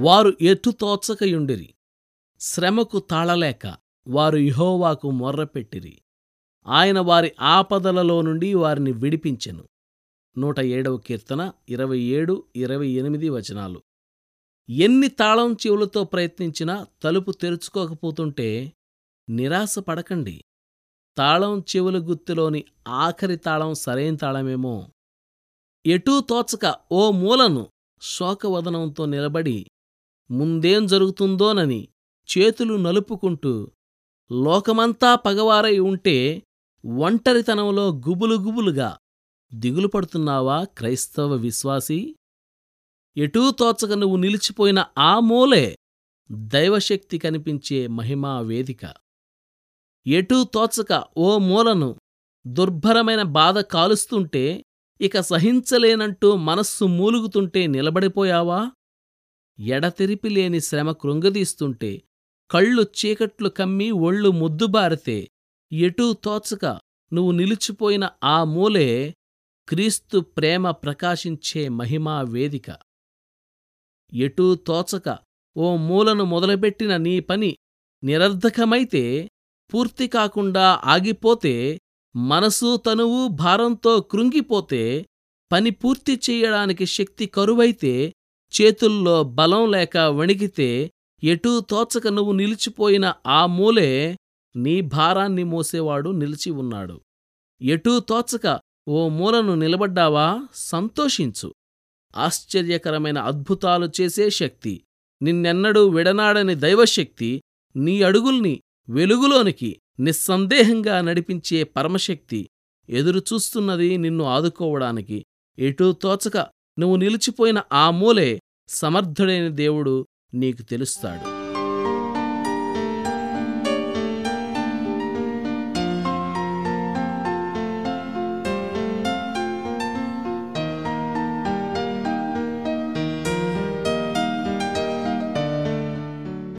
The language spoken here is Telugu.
వారు ఎటు శ్రమకు తాళలేక వారు ఇహోవాకు మొర్రపెట్టిరి. ఆయన వారి ఆపదలలో నుండి వారిని విడిపించెను. నూట ఏడవ కీర్తన ఇరవై ఏడు ఇరవై ఎనిమిది వచనాలు. ఎన్ని తాళం చెవులతో ప్రయత్నించినా తలుపు తెరుచుకోకపోతుంటే నిరాశ పడకండి. తాళం చెవుల గుత్తిలోని ఆఖరి తాళం సరైన తాళమేమో. ఎటూ తోచక ఓ మూలను శోకవదనంతో నిలబడి ముందేం జరుగుతుందోనని చేతులు నలుపుకుంటూ లోకమంతా పగవారై ఉంటే ఒంటరితనంలో గుబులు గుబులుగా దిగులు పడుతున్నావా క్రైస్తవ విశ్వాసీ? ఎటూ తోచక నువ్వు నిలిచిపోయిన ఆ మూలే దైవశక్తి కనిపించే మహిమా వేదిక. ఎటూ తోచక ఓ మూలను దుర్భరమైన బాధ కాలుస్తుంటే ఇక సహించలేనంటూ మనస్సు మూలుగుతుంటే నిలబడిపోయావా? ఎడతెరిపి లేని శ్రమ కృంగదీస్తుంటే కళ్ళు చీకట్లు కమ్మి ఒళ్ళు ముద్దుబారితే ఎటూ తోచక నువ్వు నిలిచిపోయిన ఆ మూలే క్రీస్తు ప్రేమ ప్రకాశించే మహిమా వేదిక. ఎటూ తోచక ఓ మూలను మొదలుపెట్టిన నీ పని నిరర్ధకమైతే పూర్తి కాకుండా ఆగిపోతే మనసు తనువు భారంతో కృంగిపోతే పని పూర్తి చెయ్యడానికి శక్తి కరువైతే చేతుల్లో బలం లేక వణికితే ఎటూ తోచక నువ్వు నిలిచిపోయిన ఆ మూలే నీ భారాన్ని మోసేవాడు నిలిచి ఉన్నాడు. ఎటూ తోచక ఓ మూలను నిలబడ్డావా? సంతోషించు. ఆశ్చర్యకరమైన అద్భుతాలు చేసే శక్తి నిన్నెన్నడూ విడనాడని దైవశక్తి నీ అడుగుల్ని వెలుగులోనికి నిస్సందేహంగా నడిపించే పరమశక్తి ఎదురుచూస్తున్నది నిన్ను ఆదుకోవడానికి. ఎటూ తోచక నువ్వు నిలిచిపోయిన ఆ మూలే సమర్థుడైన దేవుడు నీకు తెలుస్తాడు.